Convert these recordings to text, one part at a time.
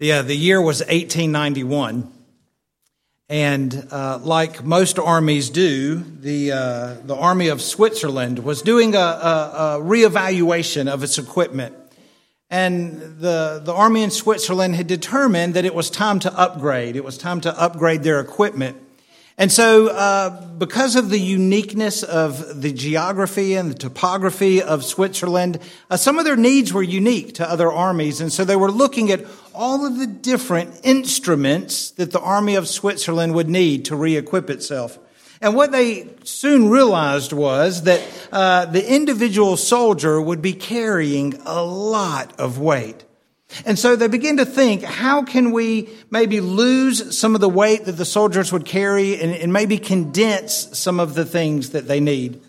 Yeah, the year was 1891. And uh, like most armies do, the, uh, the Army of Switzerland was doing a, a, a reevaluation of its equipment. And the, the Army in Switzerland had determined that it was time to upgrade. It was time to upgrade their equipment. And so, uh, because of the uniqueness of the geography and the topography of Switzerland, uh, some of their needs were unique to other armies. And so they were looking at all of the different instruments that the army of Switzerland would need to re-equip itself. And what they soon realized was that uh, the individual soldier would be carrying a lot of weight. And so they begin to think, how can we maybe lose some of the weight that the soldiers would carry and, and maybe condense some of the things that they need?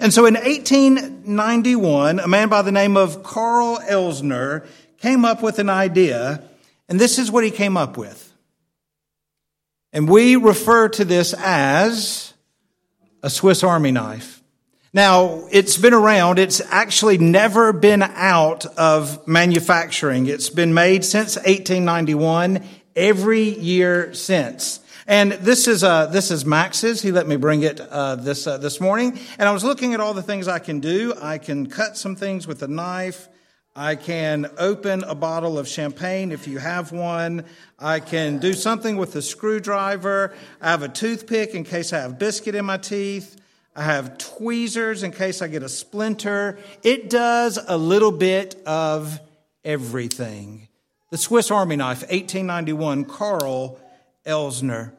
And so in 1891, a man by the name of Karl Elsner came up with an idea, and this is what he came up with. And we refer to this as a Swiss Army knife. Now, it's been around. It's actually never been out of manufacturing. It's been made since 1891, every year since. And this is uh, this is Max's. He let me bring it uh, this uh, this morning, and I was looking at all the things I can do. I can cut some things with a knife. I can open a bottle of champagne if you have one. I can do something with a screwdriver. I have a toothpick in case I have biscuit in my teeth. I have tweezers in case I get a splinter. It does a little bit of everything. The Swiss Army knife, 1891, Karl Elsner.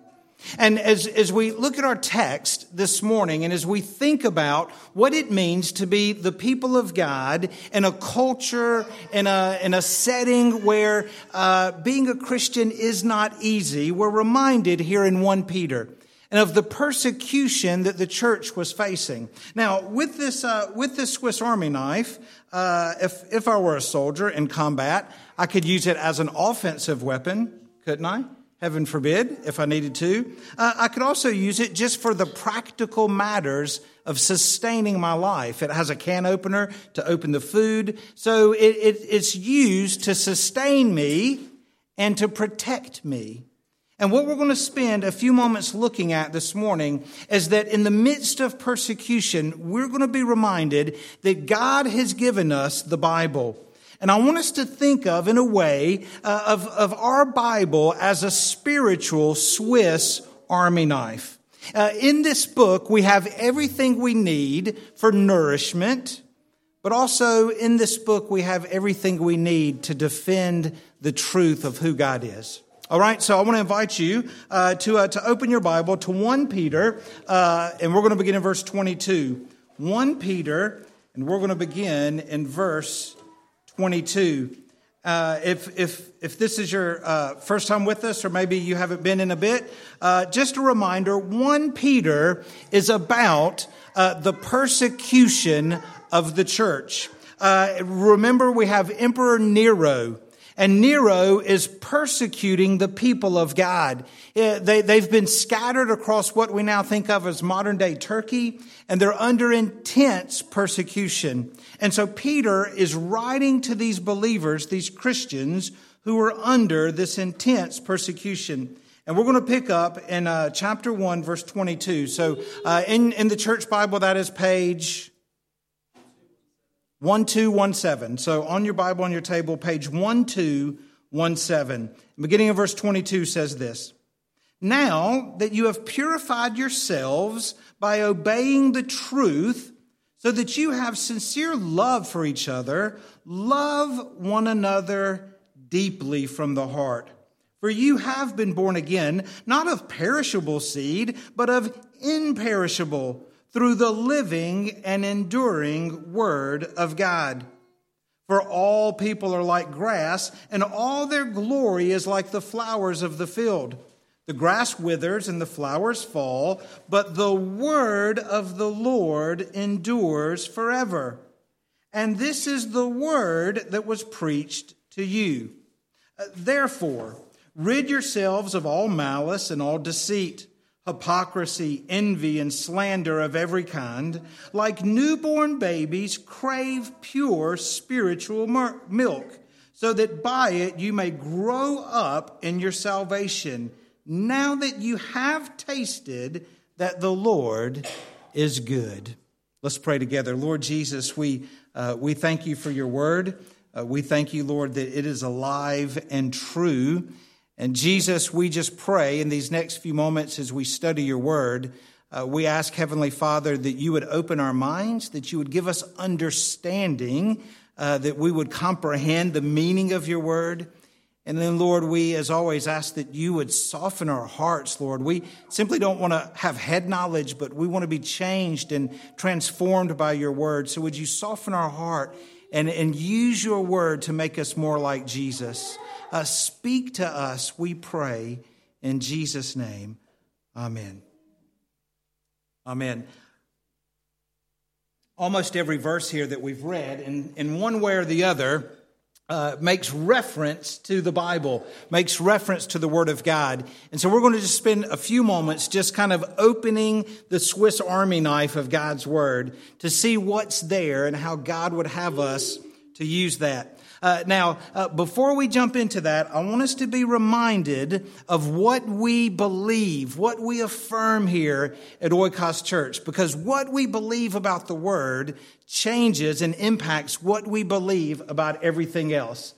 And as, as we look at our text this morning and as we think about what it means to be the people of God in a culture, in a, in a setting where uh, being a Christian is not easy, we're reminded here in 1 Peter and of the persecution that the church was facing. Now, with this, uh, with this Swiss Army knife, uh, if, if I were a soldier in combat, I could use it as an offensive weapon, couldn't I? Heaven forbid, if I needed to. Uh, I could also use it just for the practical matters of sustaining my life. It has a can opener to open the food. So it, it, it's used to sustain me and to protect me. And what we're going to spend a few moments looking at this morning is that in the midst of persecution, we're going to be reminded that God has given us the Bible. And I want us to think of, in a way, uh, of, of our Bible as a spiritual Swiss army knife. Uh, in this book, we have everything we need for nourishment, but also in this book, we have everything we need to defend the truth of who God is. All right, so I want to invite you uh, to, uh, to open your Bible to 1 Peter, uh, and we're going to begin in verse 22. 1 Peter, and we're going to begin in verse 22. Uh, if, if, if this is your uh, first time with us, or maybe you haven't been in a bit, uh, just a reminder 1 Peter is about the persecution of the church. remember, we have Emperor Nero and Nero is persecuting the people of God. They, they've been scattered across what we now think of as modern day Turkey, and they're under intense persecution. And so Peter is writing to these believers, these Christians, who are under this intense persecution. And we're going to pick up in uh, chapter 1, verse 22. So uh, in, in the church Bible, that is page 1217. So on your Bible, on your table, page 1217. Beginning of verse 22 says this Now that you have purified yourselves by obeying the truth, so that you have sincere love for each other, love one another deeply from the heart. For you have been born again, not of perishable seed, but of imperishable through the living and enduring Word of God. For all people are like grass, and all their glory is like the flowers of the field. The grass withers and the flowers fall, but the word of the Lord endures forever. And this is the word that was preached to you. Uh, therefore, rid yourselves of all malice and all deceit hypocrisy, envy, and slander of every kind, like newborn babies, crave pure spiritual milk, so that by it you may grow up in your salvation, now that you have tasted that the Lord is good. Let's pray together. Lord Jesus, we, uh, we thank you for your word. Uh, we thank you, Lord, that it is alive and true. And Jesus, we just pray in these next few moments as we study your word, uh, we ask, Heavenly Father, that you would open our minds, that you would give us understanding, uh, that we would comprehend the meaning of your word. And then, Lord, we, as always, ask that you would soften our hearts, Lord. We simply don't want to have head knowledge, but we want to be changed and transformed by your word. So, would you soften our heart and, and use your word to make us more like Jesus? Uh, speak to us, we pray, in Jesus' name. Amen. Amen. Almost every verse here that we've read, in, in one way or the other, uh, makes reference to the Bible, makes reference to the Word of God. And so we're going to just spend a few moments just kind of opening the Swiss Army knife of God's Word to see what's there and how God would have us to use that. Uh, now, uh, before we jump into that, I want us to be reminded of what we believe, what we affirm here at Oikos Church, because what we believe about the Word changes and impacts what we believe about everything else.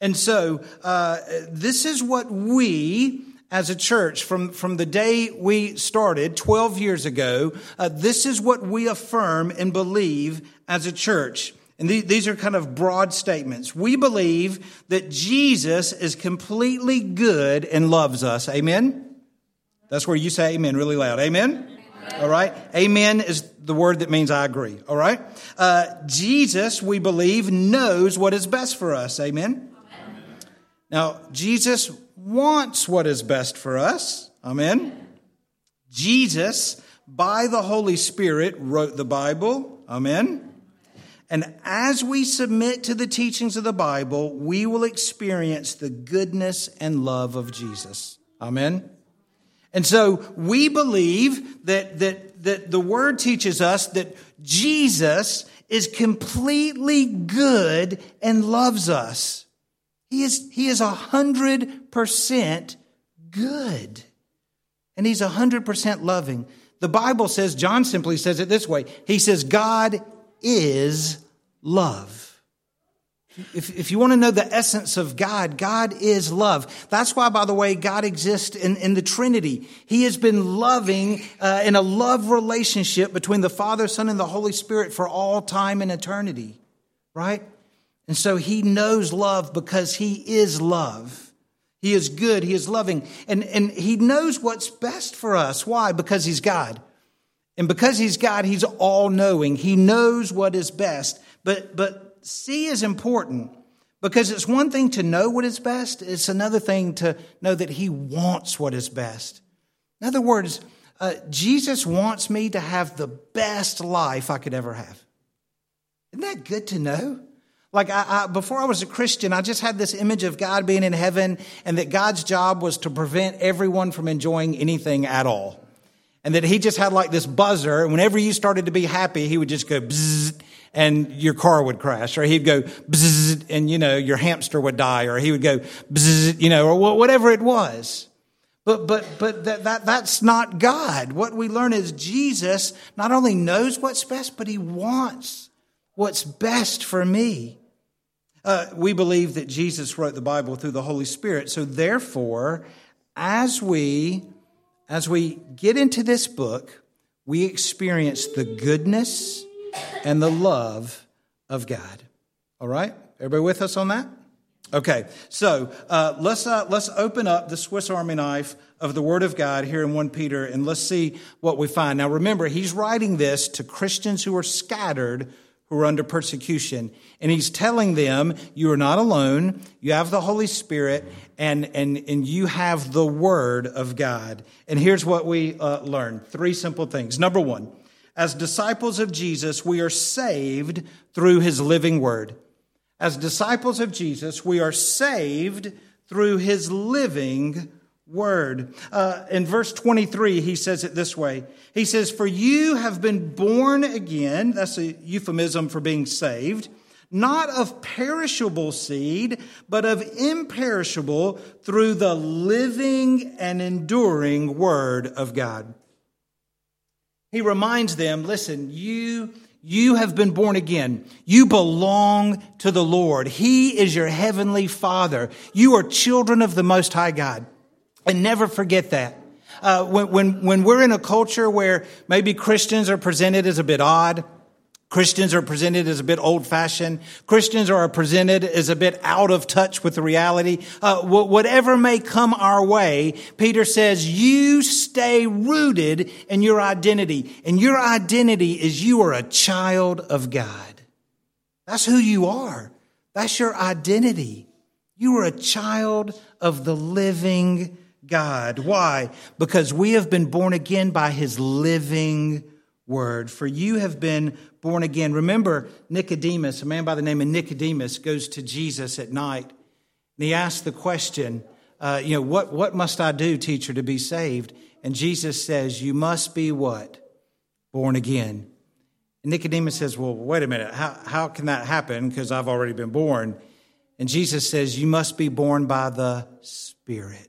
And so, uh, this is what we as a church from, from the day we started 12 years ago, uh, this is what we affirm and believe as a church. And these are kind of broad statements. We believe that Jesus is completely good and loves us. Amen? That's where you say amen really loud. Amen? amen. All right. Amen is the word that means I agree. All right. Uh, Jesus, we believe, knows what is best for us. Amen? amen. Now, Jesus wants what is best for us. Amen. Jesus, by the Holy Spirit, wrote the Bible. Amen. And as we submit to the teachings of the Bible, we will experience the goodness and love of Jesus. Amen. And so we believe that, that, that the word teaches us that Jesus is completely good and loves us. He is, he is a hundred percent good. And he's a hundred percent loving. The Bible says, John simply says it this way. He says, God is love. If, if you want to know the essence of God, God is love. That's why, by the way, God exists in, in the Trinity. He has been loving uh, in a love relationship between the Father, Son, and the Holy Spirit for all time and eternity, right? And so he knows love because he is love. He is good. He is loving. And, and he knows what's best for us. Why? Because he's God. And because he's God, he's all knowing. He knows what is best. But, but C is important because it's one thing to know what is best, it's another thing to know that he wants what is best. In other words, uh, Jesus wants me to have the best life I could ever have. Isn't that good to know? Like I, I, before I was a Christian, I just had this image of God being in heaven and that God's job was to prevent everyone from enjoying anything at all and that he just had like this buzzer. And whenever you started to be happy, he would just go bzzz, and your car would crash, or he'd go bzzz, and you know your hamster would die, or he would go bzzz, you know, or whatever it was. But but but that, that that's not God. What we learn is Jesus not only knows what's best, but he wants what's best for me. Uh, we believe that Jesus wrote the Bible through the Holy Spirit. So therefore, as we as we get into this book, we experience the goodness and the love of God. All right? Everybody with us on that? Okay, so uh, let's uh, let's open up the Swiss Army knife of the Word of God here in one Peter, and let's see what we find. Now, remember, he's writing this to Christians who are scattered who are under persecution. And he's telling them, you are not alone. You have the Holy Spirit and, and, and you have the Word of God. And here's what we uh, learn three simple things. Number one, as disciples of Jesus, we are saved through his living Word. As disciples of Jesus, we are saved through his living word. Uh, in verse 23, he says it this way. He says, For you have been born again. That's a euphemism for being saved. not of perishable seed, but of imperishable through the living and enduring word of God. He reminds them, listen, you you have been born again. You belong to the Lord. He is your heavenly Father. You are children of the Most High God. And never forget that. Uh, when, when, when we're in a culture where maybe Christians are presented as a bit odd, Christians are presented as a bit old fashioned. Christians are presented as a bit out of touch with the reality. Uh, whatever may come our way, Peter says, you stay rooted in your identity. And your identity is you are a child of God. That's who you are. That's your identity. You are a child of the living God. Why? Because we have been born again by his living word. For you have been born again. Remember, Nicodemus, a man by the name of Nicodemus, goes to Jesus at night and he asks the question, uh, you know, what, what must I do, teacher, to be saved? And Jesus says, You must be what? Born again. And Nicodemus says, Well, wait a minute. How, how can that happen? Because I've already been born. And Jesus says, You must be born by the Spirit.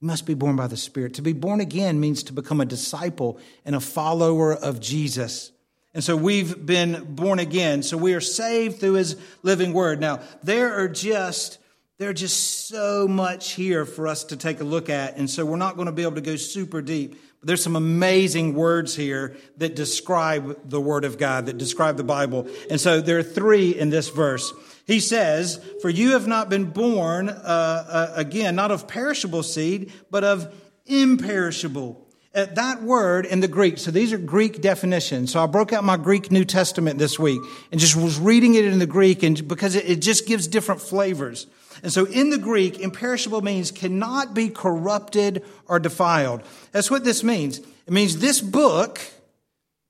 You must be born by the Spirit. To be born again means to become a disciple and a follower of Jesus. And so we've been born again. So we are saved through his living word. Now, there are just there are just so much here for us to take a look at. And so we're not going to be able to go super deep. But there's some amazing words here that describe the word of God, that describe the Bible. And so there are three in this verse. He says, For you have not been born, uh, uh, again, not of perishable seed, but of imperishable uh, that word in the Greek, so these are Greek definitions. So I broke out my Greek New Testament this week and just was reading it in the Greek and because it, it just gives different flavors. And so in the Greek, imperishable means cannot be corrupted or defiled. That's what this means. It means this book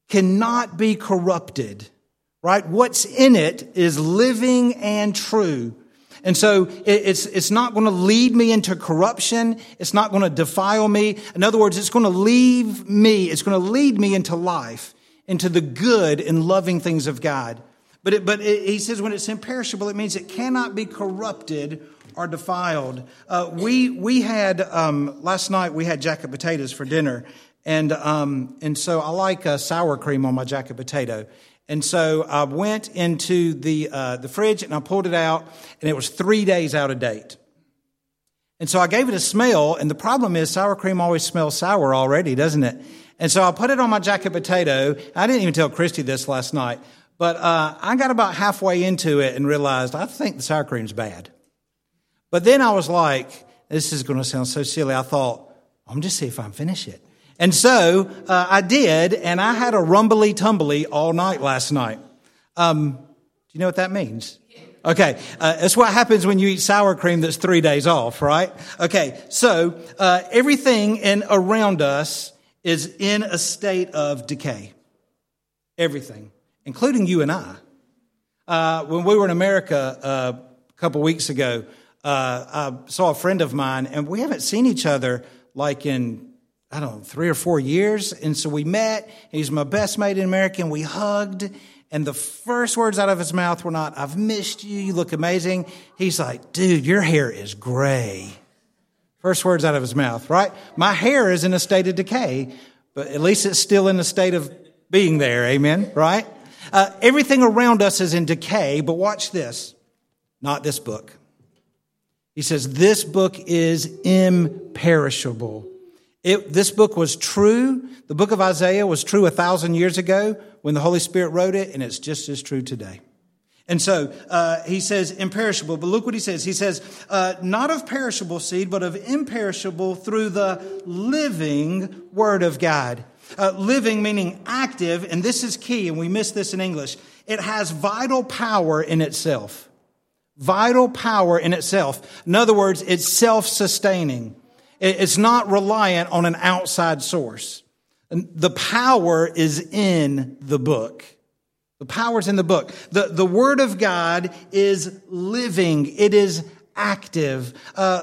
cannot be corrupted, right? What's in it is living and true. And so it's, it's not going to lead me into corruption. It's not going to defile me. In other words, it's going to leave me, it's going to lead me into life, into the good and loving things of God. But, it, but it, he says when it's imperishable, it means it cannot be corrupted or defiled. Uh, we, we had, um, last night we had jacket potatoes for dinner. And, um, and so I like uh, sour cream on my jacket potato. And so I went into the, uh, the fridge and I pulled it out, and it was three days out of date. And so I gave it a smell, and the problem is sour cream always smells sour already, doesn't it? And so I put it on my jacket potato. I didn't even tell Christy this last night, but uh, I got about halfway into it and realized I think the sour cream's bad. But then I was like, this is going to sound so silly. I thought, I'm just see if I can finish it. And so uh, I did, and I had a rumbly tumbly all night last night. Um, do you know what that means? Okay, uh, that's what happens when you eat sour cream that's three days off, right? Okay, so uh, everything in around us is in a state of decay. Everything, including you and I. Uh, when we were in America uh, a couple weeks ago, uh, I saw a friend of mine, and we haven't seen each other like in I don't know, three or four years. And so we met. He's my best mate in America, and we hugged. And the first words out of his mouth were not, I've missed you. You look amazing. He's like, dude, your hair is gray. First words out of his mouth, right? My hair is in a state of decay, but at least it's still in a state of being there. Amen. Right? Uh, everything around us is in decay, but watch this. Not this book. He says, this book is imperishable. It, this book was true. The book of Isaiah was true a thousand years ago when the Holy Spirit wrote it, and it's just as true today. And so uh, he says imperishable, but look what he says. He says, uh, not of perishable seed, but of imperishable through the living word of God. Uh, living meaning active, and this is key, and we miss this in English. It has vital power in itself. Vital power in itself. In other words, it's self sustaining. It's not reliant on an outside source. The power is in the book. The power is in the book. The, the Word of God is living. It is active. Uh,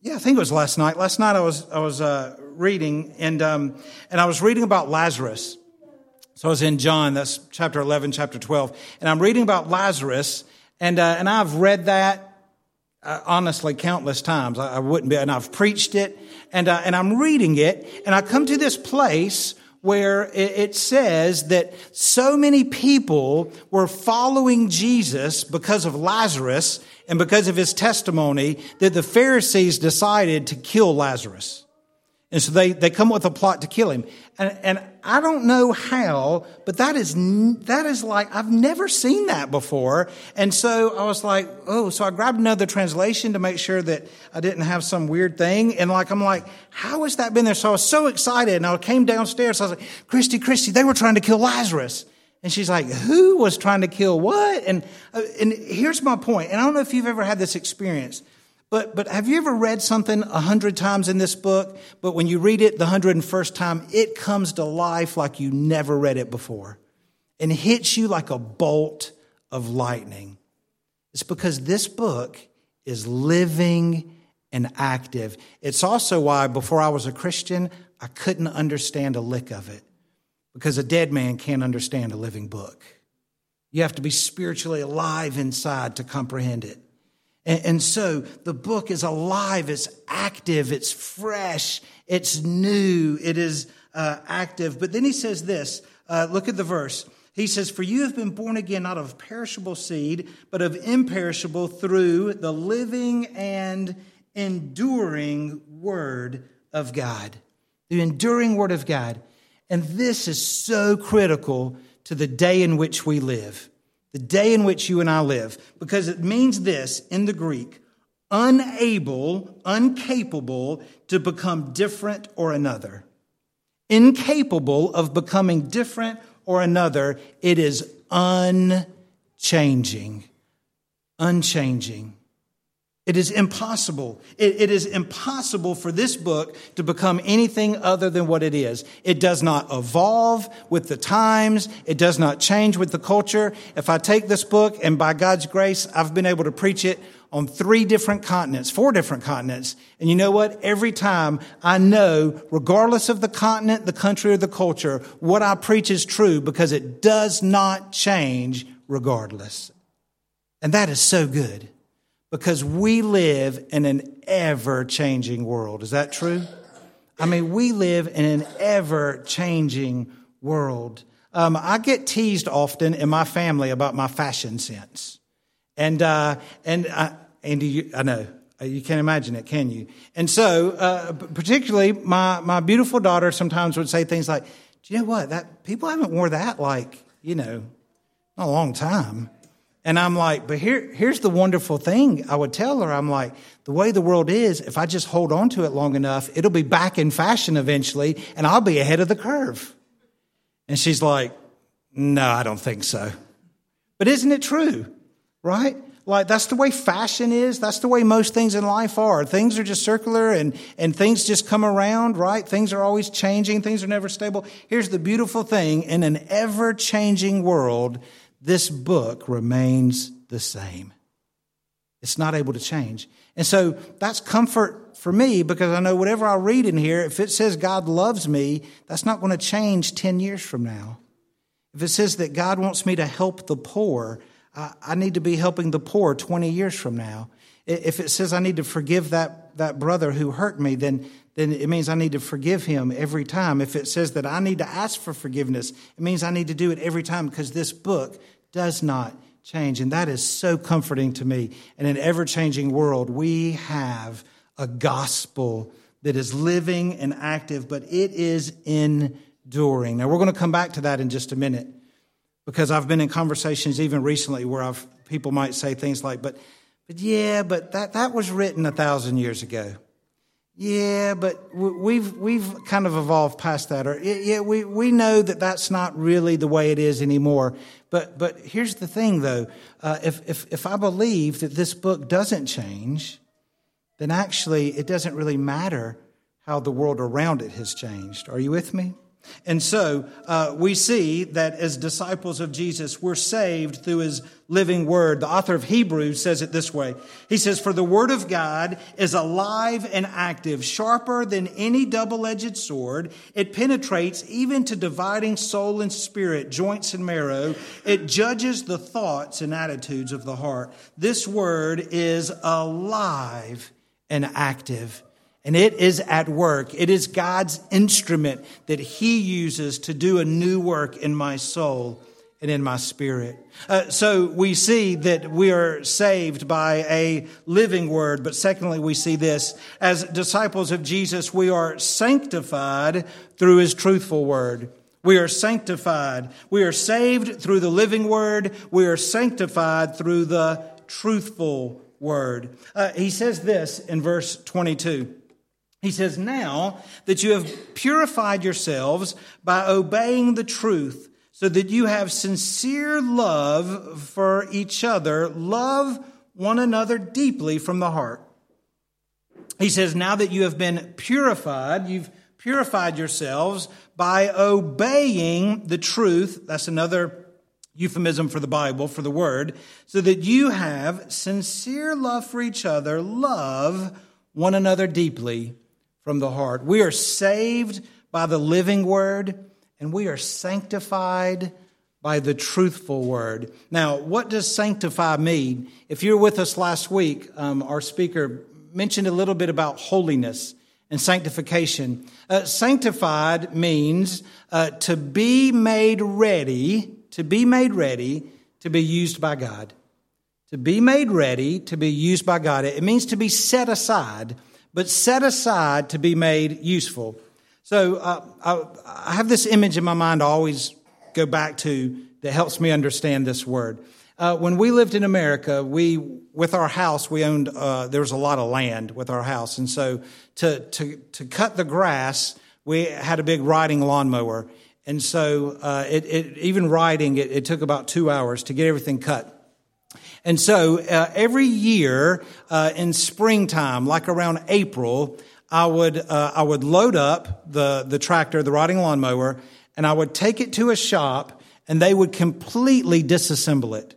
yeah, I think it was last night. Last night I was, I was uh, reading and, um, and I was reading about Lazarus. So I was in John, that's chapter 11, chapter 12, and I'm reading about Lazarus, and, uh, and I've read that uh, honestly countless times. I, I, wouldn't be, and I've preached it, and, uh, and I'm reading it, and I come to this place where it, it says that so many people were following Jesus because of Lazarus and because of his testimony that the Pharisees decided to kill Lazarus. And so they, they come with a plot to kill him. And, and I don't know how, but that is, that is like, I've never seen that before. And so I was like, oh, so I grabbed another translation to make sure that I didn't have some weird thing. And like, I'm like, how has that been there? So I was so excited. And I came downstairs. I was like, Christy, Christy, they were trying to kill Lazarus. And she's like, who was trying to kill what? And, uh, and here's my point. And I don't know if you've ever had this experience. But, but have you ever read something a hundred times in this book, but when you read it the hundred and first time, it comes to life like you never read it before and hits you like a bolt of lightning? It's because this book is living and active. It's also why before I was a Christian, I couldn't understand a lick of it because a dead man can't understand a living book. You have to be spiritually alive inside to comprehend it. And, so the book is alive, it's active, it's fresh, it's new, it is uh, active. But then he says this uh, look at the verse. He says, For you have been born again, not of perishable seed, but of imperishable through the living and enduring word of God. The enduring word of God. And this is so critical to the day in which we live the day in which you and I live, because it means this in the Greek unable, incapable to become different or another. Incapable of becoming different or another, it is unchanging. Unchanging. It is impossible. It, it is impossible for this book to become anything other than what it is. It does not evolve with the times. It does not change with the culture. If I take this book and by God's grace, I've been able to preach it on three different continents, four different continents. And you know what? Every time I know, regardless of the continent, the country, or the culture, what I preach is true because it does not change regardless. And that is so good because we live in an ever changing world. Is that true? I mean, we live in an ever changing world. Um, I get teased often in my family about my fashion sense. And, uh, and I, Andy, you, I know, uh, you can't imagine it, can you? And so, uh, particularly my, my beautiful daughter sometimes would say things like, do you know what? That people haven't wore that like, you know, a long time. And I'm like, but here, here's the wonderful thing I would tell her. I'm like, the way the world is, if I just hold on to it long enough, it'll be back in fashion eventually and I'll be ahead of the curve. And she's like, no, I don't think so. But isn't it true? Right? Like that's the way fashion is. That's the way most things in life are. Things are just circular and, and things just come around, right? Things are always changing. Things are never stable. Here's the beautiful thing. In an ever changing world, this book remains the same. It's not able to change. And so that's comfort for me because I know whatever I read in here, if it says God loves me, that's not going to change 10 years from now. If it says that God wants me to help the poor, I, need to be helping the poor 20 years from now. If it says I need to forgive that, that brother who hurt me, then, then it means I need to forgive him every time. If it says that I need to ask for forgiveness, it means I need to do it every time because this book does not change. And that is so comforting to me. In an ever changing world, we have a gospel that is living and active, but it is enduring. Now, we're going to come back to that in just a minute because I've been in conversations even recently where I've, people might say things like, but but yeah, but that, that was written a thousand years ago. Yeah, but we've we've kind of evolved past that. Or yeah, we we know that that's not really the way it is anymore. But but here's the thing, though: uh, if if if I believe that this book doesn't change, then actually it doesn't really matter how the world around it has changed. Are you with me? And so uh, we see that as disciples of Jesus, we're saved through his living word. The author of Hebrews says it this way He says, For the word of God is alive and active, sharper than any double edged sword. It penetrates even to dividing soul and spirit, joints and marrow. It judges the thoughts and attitudes of the heart. This word is alive and active and it is at work. It is God's instrument that He uses to do a new work in my soul and in my spirit. Uh, so we see that we are saved by a living word, but secondly, we see this as disciples of Jesus, we are sanctified through His truthful word. We are sanctified. We are saved through the living word. We are sanctified through the truthful word. Uh, he says this in verse 22. He says, Now that you have purified yourselves by obeying the truth, so that you have sincere love for each other, love one another deeply from the heart. He says, Now that you have been purified, you've purified yourselves by obeying the truth. That's another euphemism for the Bible, for the word, so that you have sincere love for each other, love one another deeply from the heart. We are saved by the living word, and we are sanctified by the truthful word. Now, what does sanctify mean? If you were with us last week, um, our speaker mentioned a little bit about holiness and sanctification. Uh, sanctified means uh, to be made ready, to be made ready to be used by God. To be made ready to be used by God. It means to be set aside but set aside to be made useful. So uh, I, I, have this image in my mind I always go back to that helps me understand this word. Uh, when we lived in America, we with our house we owned uh, there was a lot of land with our house, and so to to to cut the grass, we had a big riding lawnmower, and so uh, it, it, even riding it, it took about two hours to get everything cut. And so uh, every year uh, in springtime, like around April, I would uh, I would load up the the tractor, the riding lawnmower, and I would take it to a shop, and they would completely disassemble it.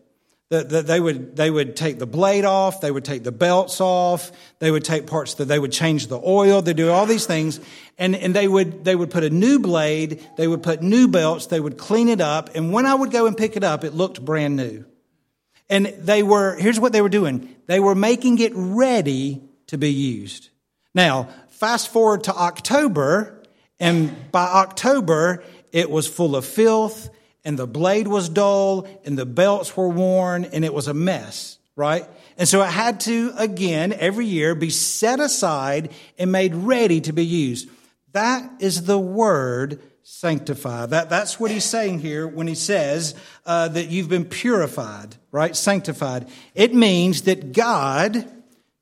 The, they would they would take the blade off, they would take the belts off, they would take parts that they would change the oil, they do all these things, and and they would they would put a new blade, they would put new belts, they would clean it up, and when I would go and pick it up, it looked brand new. And they were, here's what they were doing. They were making it ready to be used. Now, fast forward to October, and by October, it was full of filth, and the blade was dull, and the belts were worn, and it was a mess, right? And so it had to, again, every year be set aside and made ready to be used. That is the word sanctify. That, that's what he's saying here when he says uh, that you've been purified, right? Sanctified. It means that God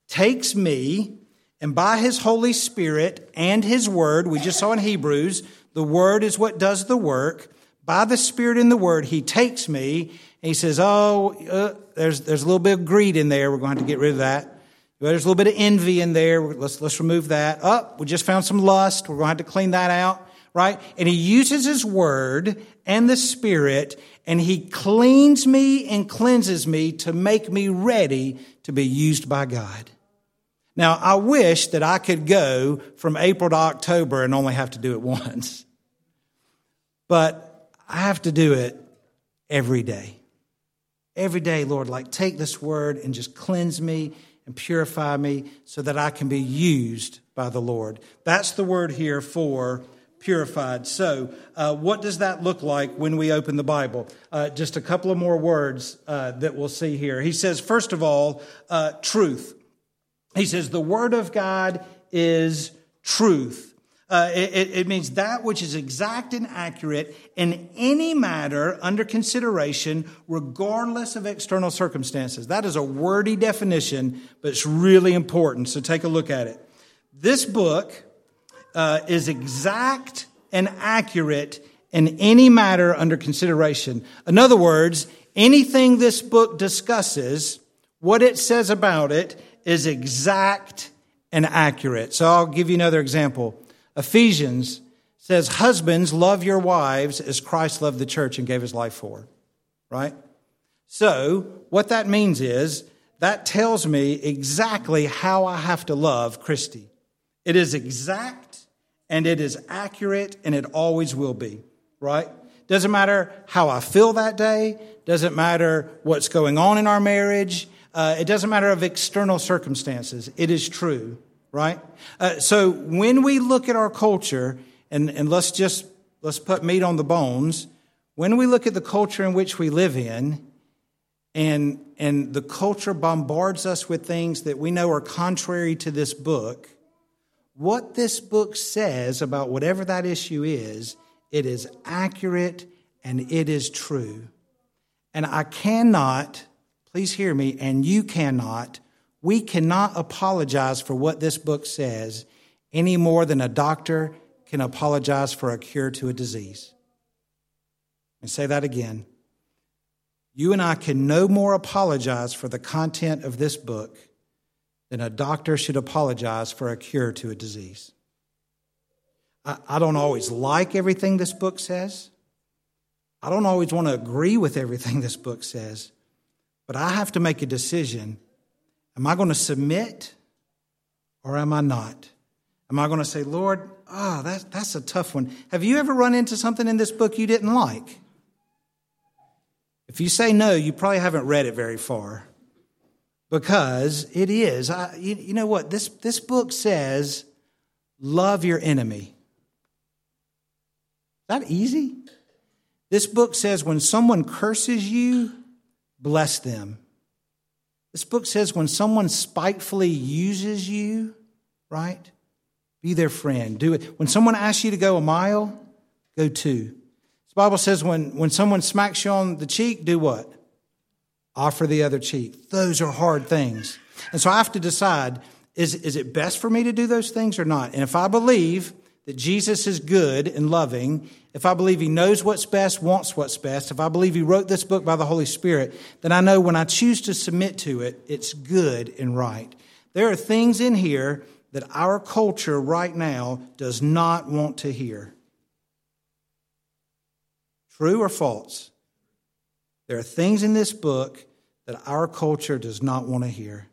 takes me and by his Holy Spirit and his word, we just saw in Hebrews, the word is what does the work. By the Spirit and the word, he takes me and he says, Oh, uh, there's, there's a little bit of greed in there. We're going to, have to get rid of that. There's a little bit of envy in there. Let's, let's remove that. Up, oh, we just found some lust. We're going to have to clean that out right? And he uses his word and the spirit and he cleans me and cleanses me to make me ready to be used by God. Now, I wish that I could go from April to October and only have to do it once. But I have to do it every day. Every day, Lord, like take this word and just cleanse me and purify me so that I can be used by the Lord. That's the word here for purified. So, uh, what does that look like when we open the Bible? Uh, just a couple of more words uh, that we'll see here. He says, first of all, uh, truth. He says, the Word of God is truth. Uh, it, it, means that which is exact and accurate in any matter under consideration, regardless of external circumstances. That is a wordy definition, but it's really important. So take a look at it. This book, uh, is exact and accurate in any matter under consideration. In other words, anything this book discusses, what it says about it is exact and accurate. So I'll give you another example. Ephesians says, Husbands, love your wives as Christ loved the church and gave his life for. Right? So, what that means is that tells me exactly how I have to love Christy. It is exact and it is accurate and it always will be, right? Doesn't matter how I feel that day, doesn't matter what's going on in our marriage, uh, it doesn't matter of external circumstances. It is true, right? Uh, so when we look at our culture, and, and let's just let's put meat on the bones, when we look at the culture in which we live in, and and the culture bombards us with things that we know are contrary to this book, what this book says about whatever that issue is, it is accurate and it is true. And I cannot, please hear me, and you cannot, we cannot apologize for what this book says any more than a doctor can apologize for a cure to a disease. And say that again. You and I can no more apologize for the content of this book than a doctor should apologize for a cure to a disease. I, I don't always like everything this book says. I don't always want to agree with everything this book says, but I have to make a decision. Am I going to submit or am I not? Am I going to say, Lord, ah, oh, that, that's a tough one. Have you ever run into something in this book you didn't like? If you say no, you probably haven't read it very far because it is. I, you, you know what? This, this book says, love your enemy. That easy? This book says when someone curses you, bless them. This book says when someone spitefully uses you, right? Be their friend. Do it. When someone asks you to go a mile, go two. The Bible says when, when someone smacks you on the cheek, do what? Offer the other cheek. Those are hard things. And so I have to decide is, is it best for me to do those things or not? And if I believe that Jesus is good and loving, if I believe he knows what's best, wants what's best, if I believe he wrote this book by the Holy Spirit, then I know when I choose to submit to it, it's good and right. There are things in here that our culture right now does not want to hear. True or false? There are things in this book that our culture does not want to hear.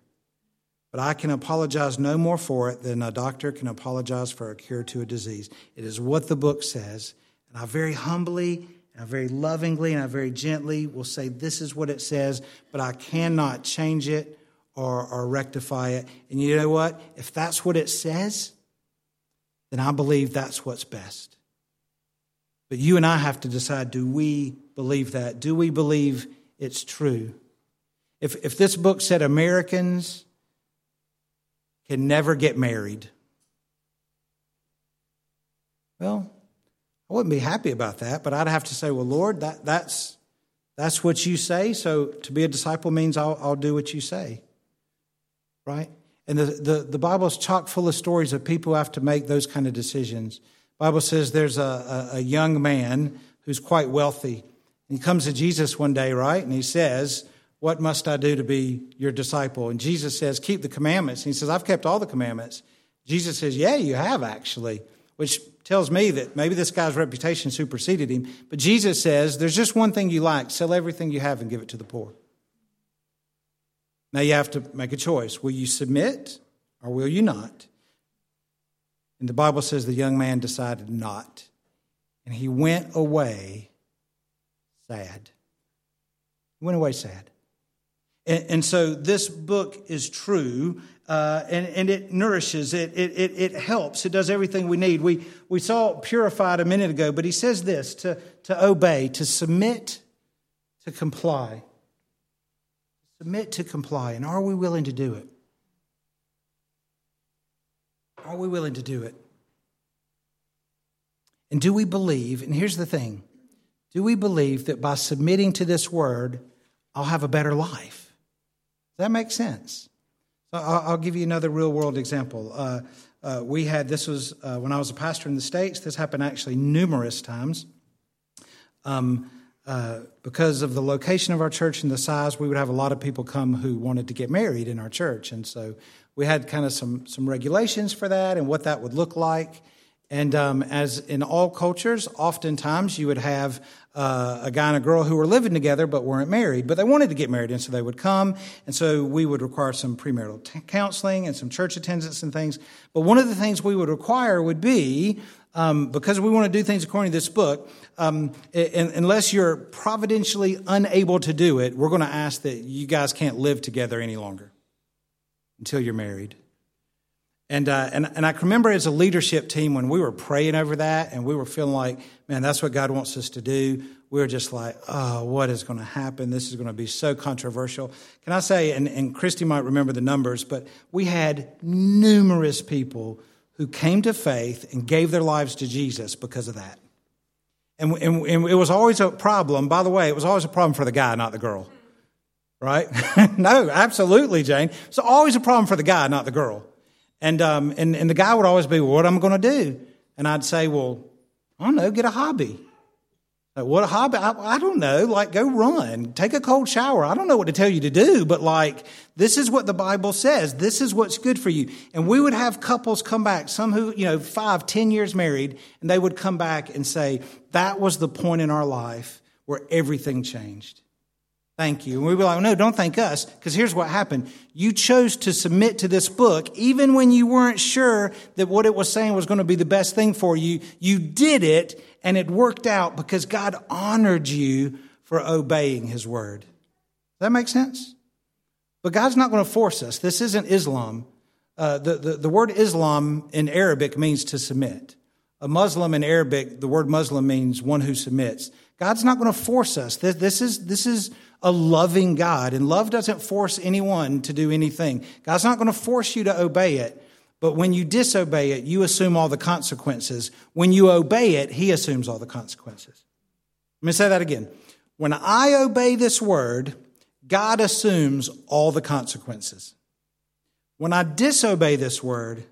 But I can apologize no more for it than a doctor can apologize for a cure to a disease. It is what the book says. And I very humbly and I very lovingly and I very gently will say, This is what it says, but I cannot change it or, or rectify it. And you know what? If that's what it says, then I believe that's what's best. But you and I have to decide do we believe that? Do we believe it's true? If, if this book said Americans can never get married. Well, I wouldn't be happy about that, but I'd have to say, well, Lord, that, that's, that's what you say. So to be a disciple means I'll, I'll do what you say. Right? And the, the, the Bible is chock full of stories of people who have to make those kind of decisions. Bible says there's a, a, a young man who's quite wealthy. He comes to Jesus one day, right? And he says, what must I do to be your disciple? And Jesus says, Keep the commandments. And he says, I've kept all the commandments. Jesus says, Yeah, you have actually, which tells me that maybe this guy's reputation superseded him. But Jesus says, There's just one thing you like sell everything you have and give it to the poor. Now you have to make a choice. Will you submit or will you not? And the Bible says the young man decided not. And he went away sad. He went away sad. And, and so this book is true, uh, and, and it nourishes, it, it, it, it helps, it does everything we need. We, we saw purified a minute ago, but he says this to, to obey, to submit, to comply. Submit to comply. And are we willing to do it? Are we willing to do it? And do we believe, and here's the thing do we believe that by submitting to this word, I'll have a better life? Does that make sense? I'll give you another real world example. Uh, uh, we had this was uh, when I was a pastor in the States. This happened actually numerous times. Um, uh, because of the location of our church and the size, we would have a lot of people come who wanted to get married in our church. And so we had kind of some, some regulations for that and what that would look like. And um, as in all cultures, oftentimes you would have uh, a guy and a girl who were living together but weren't married, but they wanted to get married, and so they would come. And so we would require some premarital t- counseling and some church attendance and things. But one of the things we would require would be um, because we want to do things according to this book, um, and, unless you're providentially unable to do it, we're going to ask that you guys can't live together any longer until you're married. And, uh, and, and I remember as a leadership team when we were praying over that and we were feeling like, man, that's what God wants us to do. We were just like, oh, what is going to happen? This is going to be so controversial. Can I say, and, and Christy might remember the numbers, but we had numerous people who came to faith and gave their lives to Jesus because of that. And, and, and it was always a problem. By the way, it was always a problem for the guy, not the girl. Right? no, absolutely, Jane. It's always a problem for the guy, not the girl. And, um, and, and the guy would always be, well, what am I going to do? And I'd say, well, I don't know, get a hobby. Like, what a hobby? I, I, don't know. Like, go run, take a cold shower. I don't know what to tell you to do, but like, this is what the Bible says. This is what's good for you. And we would have couples come back, some who, you know, five, ten years married, and they would come back and say, that was the point in our life where everything changed. Thank you. And we'd be like, no, don't thank us, because here's what happened. You chose to submit to this book, even when you weren't sure that what it was saying was going to be the best thing for you. You did it, and it worked out because God honored you for obeying his word. Does that make sense? But God's not going to force us. This isn't Islam. Uh, the, the, the word Islam in Arabic means to submit. A Muslim in Arabic, the word Muslim means one who submits. God's not going to force us. This, this is, this is a loving God, and love doesn't force anyone to do anything. God's not going to force you to obey it, but when you disobey it, you assume all the consequences. When you obey it, He assumes all the consequences. Let me say that again. When I obey this word, God assumes all the consequences. When I disobey this word,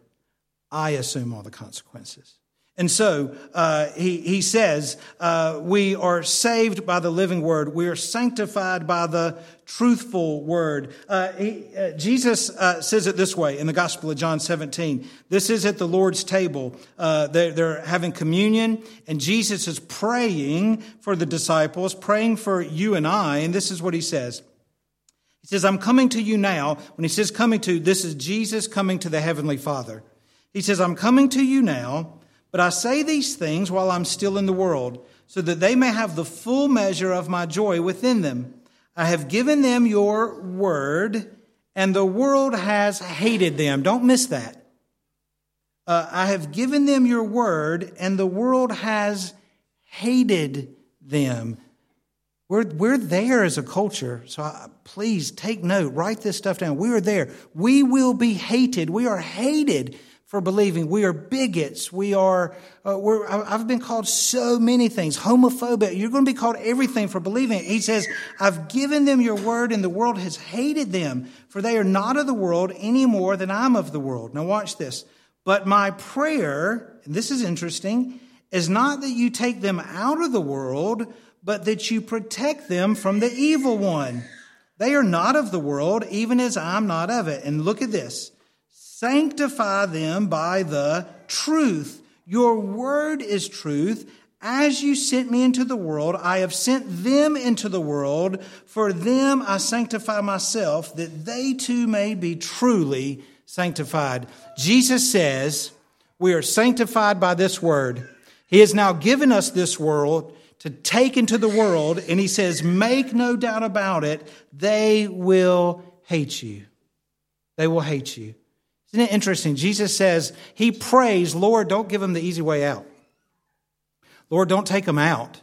I assume all the consequences. And so uh, he, he says, uh, We are saved by the living word. We are sanctified by the truthful word. Uh, he, uh, Jesus uh, says it this way in the Gospel of John 17. This is at the Lord's table. Uh, they're, they're having communion, and Jesus is praying for the disciples, praying for you and I. And this is what he says. He says, I'm coming to you now. When he says coming to, this is Jesus coming to the Heavenly Father. He says, I'm coming to you now but I say these things while I'm still in the world, so that they may have the full measure of my joy within them. I have given them your word, and the world has hated them. Don't miss that. Uh, I have given them your word, and the world has hated them. We're, we're there as a culture, so I, please take note, write this stuff down. We are there. We will be hated. We are hated for believing. We are bigots. We are, uh, we're, I've been called so many things. Homophobic. You're going to be called everything for believing. He says, I've given them your word and the world has hated them for they are not of the world any more than I'm of the world. Now watch this. But my prayer, and this is interesting, is not that you take them out of the world, but that you protect them from the evil one. They are not of the world, even as I'm not of it. And look at this. Sanctify them by the truth. Your word is truth. As you sent me into the world, I have sent them into the world. For them I sanctify myself, that they too may be truly sanctified. Jesus says, We are sanctified by this word. He has now given us this world to take into the world, and He says, Make no doubt about it, they will hate you. They will hate you. Isn't it interesting? Jesus says, He prays, Lord, don't give them the easy way out. Lord, don't take them out.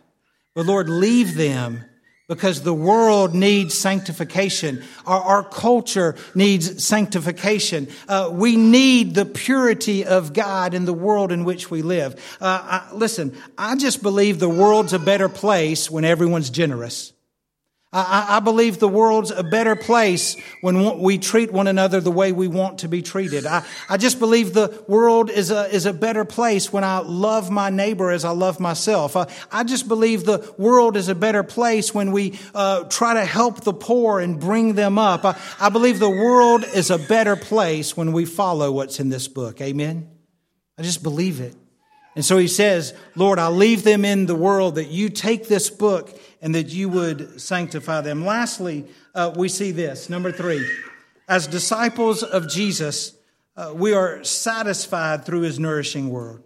But Lord, leave them because the world needs sanctification. Our, our culture needs sanctification. Uh, we need the purity of God in the world in which we live. Uh, I, listen, I just believe the world's a better place when everyone's generous. I, I, believe the world's a better place when we treat one another the way we want to be treated. I, I just believe the world is a, is a better place when I love my neighbor as I love myself. I, I just believe the world is a better place when we uh, try to help the poor and bring them up. I, I believe the world is a better place when we follow what's in this book. Amen? I just believe it. And so he says, Lord, I leave them in the world that you take this book and that you would sanctify them. Lastly, uh, we see this. Number three, as disciples of Jesus, uh, we are satisfied through his nourishing word.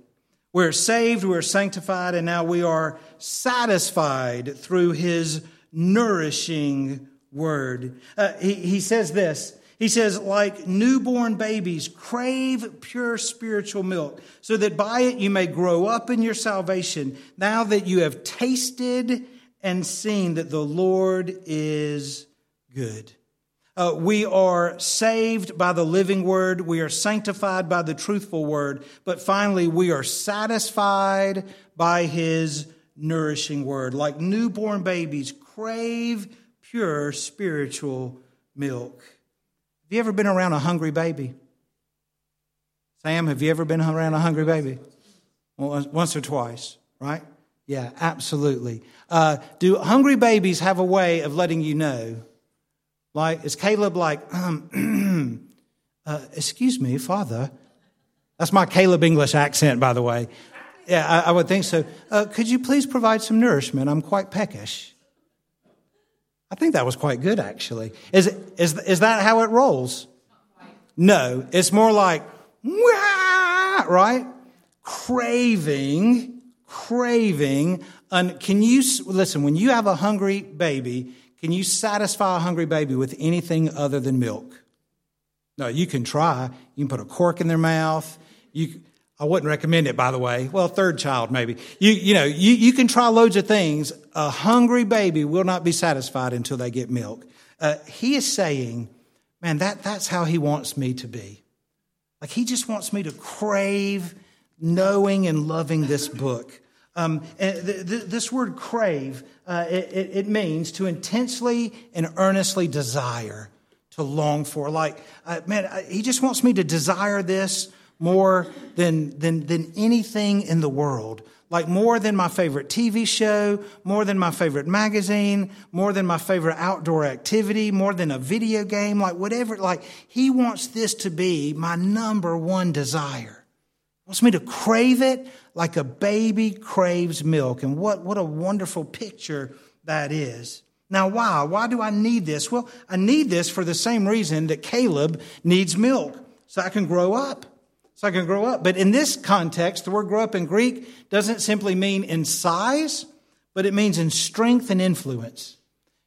We're saved, we're sanctified, and now we are satisfied through his nourishing word. Uh, he, he says this he says, like newborn babies, crave pure spiritual milk, so that by it you may grow up in your salvation, now that you have tasted and seen that the Lord is good. Uh, we are saved by the living word. We are sanctified by the truthful word. But finally, we are satisfied by his nourishing word. Like newborn babies, crave pure spiritual milk. Have you ever been around a hungry baby? Sam, have you ever been around a hungry baby? Once or twice, right? Yeah, absolutely. Uh, do hungry babies have a way of letting you know? Like, is Caleb like, um, uh, excuse me, father? That's my Caleb English accent, by the way. Yeah, I, I would think so. Uh, could you please provide some nourishment? I'm quite peckish. I think that was quite good, actually. Is, is, is that how it rolls? No, it's more like, right? Craving, craving. Can you, listen, when you have a hungry baby, can you satisfy a hungry baby with anything other than milk? No, you can try. You can put a cork in their mouth. You, I wouldn't recommend it, by the way. Well, third child, maybe. You, you know, you, you can try loads of things. A hungry baby will not be satisfied until they get milk. Uh, he is saying, man, that, that's how he wants me to be. Like, he just wants me to crave knowing and loving this book. Um, th- th- this word crave, uh, it, it, means to intensely and earnestly desire, to long for. Like, uh, man, he just wants me to desire this more than, than, than anything in the world. Like more than my favorite TV show, more than my favorite magazine, more than my favorite outdoor activity, more than a video game, like whatever. Like he wants this to be my number one desire. Wants me to crave it like a baby craves milk. And what, what a wonderful picture that is. Now, why? Why do I need this? Well, I need this for the same reason that Caleb needs milk, so I can grow up so I can grow up. But in this context, the word grow up in Greek doesn't simply mean in size, but it means in strength and influence.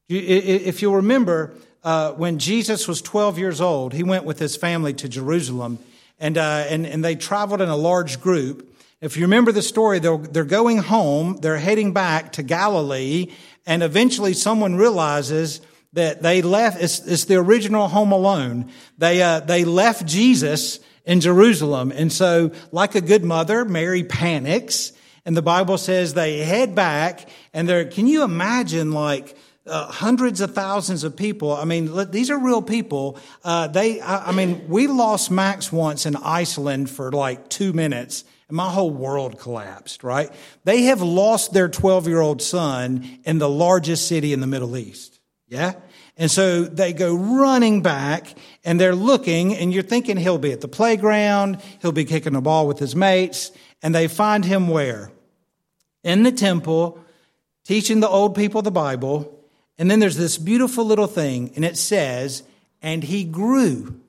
If you'll remember, uh, when Jesus was 12 years old, he went with his family to Jerusalem, and, uh, and, and they traveled in a large group. If you remember the story, they're, they're going home, they're heading back to Galilee, and eventually someone realizes that they left, it's, it's the original Home Alone. They, uh, they left Jesus in Jerusalem. And so, like a good mother, Mary panics. And the Bible says they head back and they're, can you imagine like, uh, hundreds of thousands of people. I mean, these are real people. Uh, they, I, I, mean, we lost Max once in Iceland for like two minutes and my whole world collapsed, right? They have lost their 12 year old son in the largest city in the Middle East. Yeah? And so they go running back and they're looking and you're thinking he'll be at the playground. He'll be kicking the ball with his mates. And they find him where? In the temple, teaching the old people the Bible. And then there's this beautiful little thing and it says, and he grew.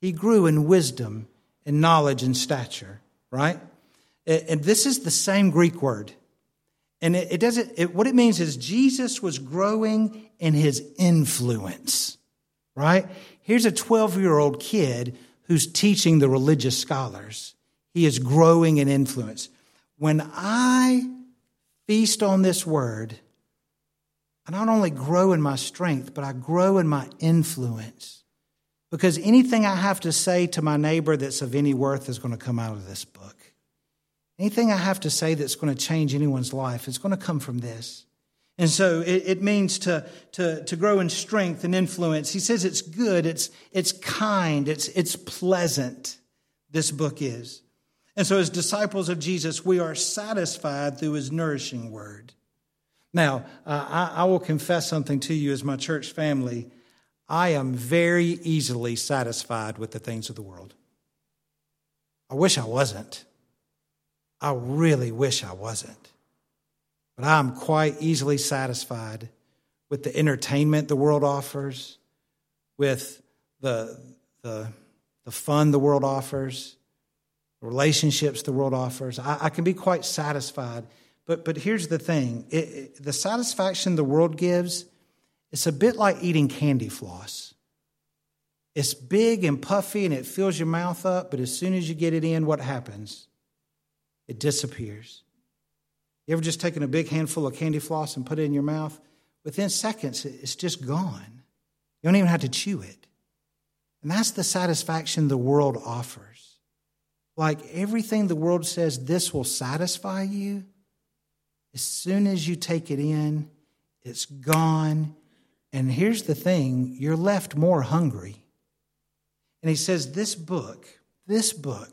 He grew in wisdom and knowledge and stature, right? And this is the same Greek word. And it, it doesn't, it, what it means is Jesus was growing in his influence, right? Here's a 12 year old kid who's teaching the religious scholars. He is growing in influence. When I feast on this word, I not only grow in my strength, but I grow in my influence. Because anything I have to say to my neighbor that's of any worth is going to come out of this book. Anything I have to say that's going to change anyone's life is going to come from this. And so it, it, means to, to, to grow in strength and influence. He says it's good, it's, it's kind, it's, it's pleasant, this book is. And so, as disciples of Jesus, we are satisfied through his nourishing word. Now, uh, I, I will confess something to you as my church family. I am very easily satisfied with the things of the world. I wish I wasn't. I really wish I wasn't. But I'm quite easily satisfied with the entertainment the world offers, with the, the, the fun the world offers, relationships the world offers. I, I can be quite satisfied. But, but here's the thing it, it, the satisfaction the world gives, it's a bit like eating candy floss. It's big and puffy and it fills your mouth up, but as soon as you get it in, what happens? It disappears. You ever just taken a big handful of candy floss and put it in your mouth? Within seconds, it's just gone. You don't even have to chew it. And that's the satisfaction the world offers. Like everything the world says this will satisfy you, as soon as you take it in, it's gone. And here's the thing you're left more hungry. And he says, This book, this book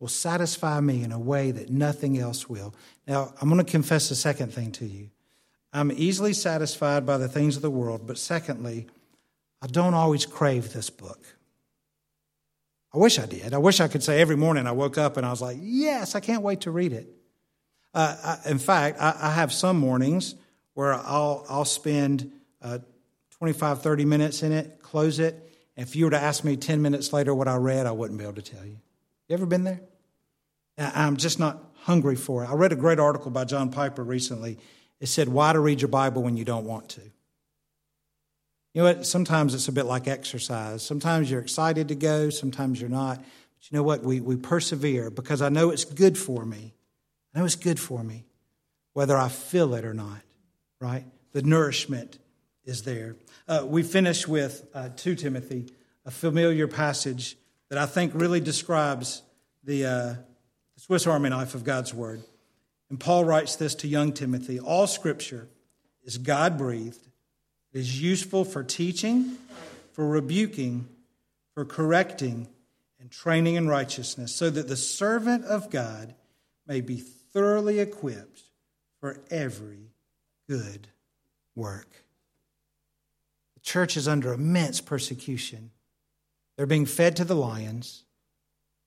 will satisfy me in a way that nothing else will. Now, I'm going to confess a second thing to you. I'm easily satisfied by the things of the world, but secondly, I don't always crave this book. I wish I did. I wish I could say every morning I woke up and I was like, yes, I can't wait to read it. Uh, I, in fact, I, I, have some mornings where I'll, I'll spend uh, 25, 30 minutes in it, close it. If you were to ask me 10 minutes later what I read, I wouldn't be able to tell you. You ever been there? I'm just not hungry for it. I read a great article by John Piper recently. It said, Why to read your Bible when you don't want to. You know what? Sometimes it's a bit like exercise. Sometimes you're excited to go, sometimes you're not. But you know what? We, we persevere because I know it's good for me. Know it's good for me, whether I feel it or not, right? The nourishment is there. Uh, we finish with uh, 2 Timothy, a familiar passage that I think really describes the, uh, the Swiss Army knife of God's Word. And Paul writes this to young Timothy All scripture is God breathed, it is useful for teaching, for rebuking, for correcting, and training in righteousness, so that the servant of God may be thoroughly equipped for every good work. The church is under immense persecution. They're being fed to the lions,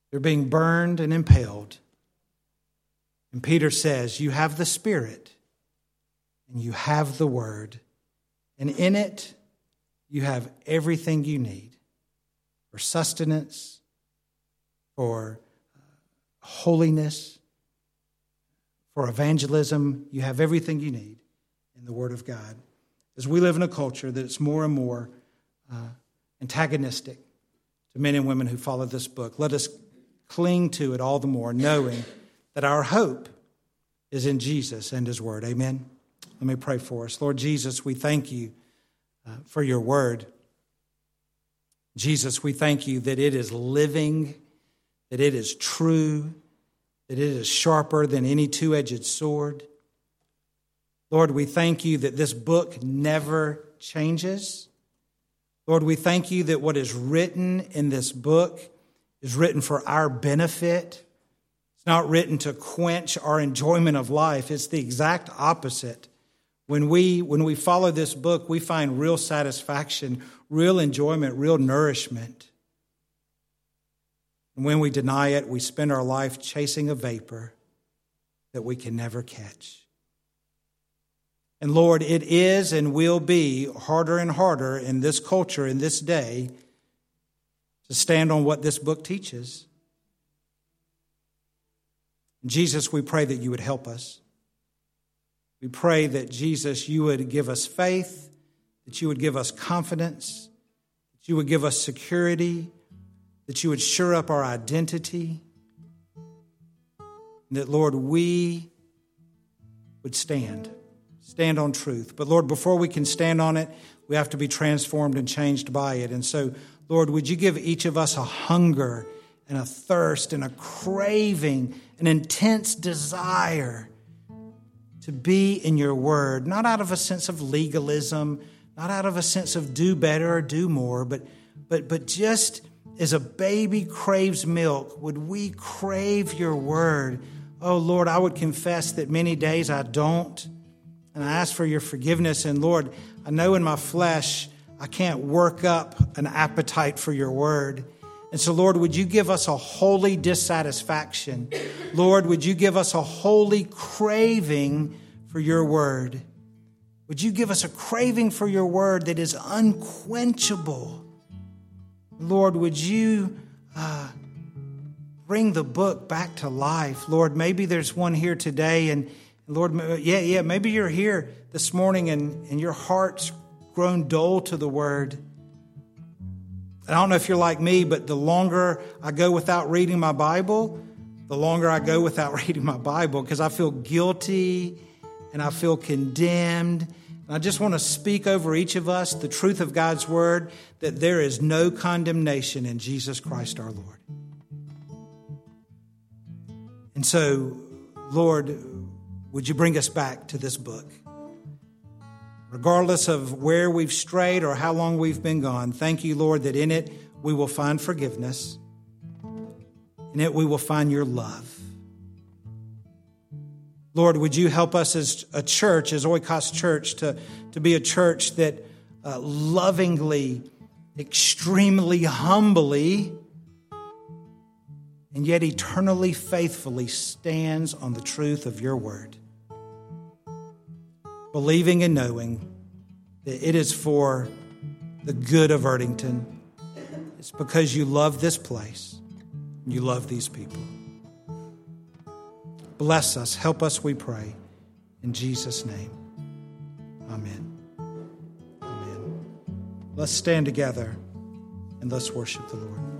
they're being burned and impaled. And Peter says, You have the Spirit and you have the Word, and in it you have everything you need for sustenance, for uh, holiness, for evangelism. You have everything you need in the Word of God. As we live in a culture that's more and more uh, antagonistic to men and women who follow this book, let us cling to it all the more, knowing that our hope is in Jesus and His Word. Amen. Let me pray for us. Lord Jesus, we thank you uh, for your Word. Jesus, we thank you that it is living, that it is true, that it is sharper than any two edged sword. Lord, we thank you that this book never changes. Lord, we thank you that what is written in this book is written for our benefit. It's not written to quench our enjoyment of life. It's the exact opposite. When we, when we follow this book, we find real satisfaction, real enjoyment, real nourishment. And when we deny it, we spend our life chasing a vapor that we can never catch. And Lord, it is and will be harder and harder in this culture, in this day, to stand on what this book teaches. Jesus, we pray that you would help us. We pray that, Jesus, you would give us faith, that you would give us confidence, that you would give us security, that you would sure up our identity, that, Lord, we would stand stand on truth. But Lord, before we can stand on it, we have to be transformed and changed by it. And so, Lord, would you give each of us a hunger and a thirst and a craving, an intense desire to be in your word, not out of a sense of legalism, not out of a sense of do better or do more, but, but, but just as a baby craves milk, would we crave your word? Oh, Lord, I would confess that many days I don't. And I ask for your forgiveness. And Lord, I know in my flesh I can't work up an appetite for your word. And so, Lord, would you give us a holy dissatisfaction Lord, would you give us a holy craving for your word? Would you give us a craving for your word that is unquenchable? Lord, would you uh, bring the book back to life? Lord, maybe there's one here today, and Lord, yeah, yeah, maybe you're here this morning and, and your heart's grown dull to the word. I don't know if you're like me, but the longer I go without reading my Bible, the longer I go without reading my Bible because I feel guilty and I feel condemned. I just want to speak over each of us the truth of God's word that there is no condemnation in Jesus Christ our Lord. And so, Lord, would you bring us back to this book? Regardless of where we've strayed or how long we've been gone, thank you, Lord, that in it we will find forgiveness. In it we will find your love. Lord, would you help us as a church, as Oikos Church, to, to be a church that uh, lovingly, extremely humbly, and yet eternally faithfully stands on the truth of your word believing and knowing that it is for the good of Erdington. It's because you love this place, you love these people. Bless us, help us, we pray. In Jesus' name, amen. Amen. Let's stand together and let's worship the Lord.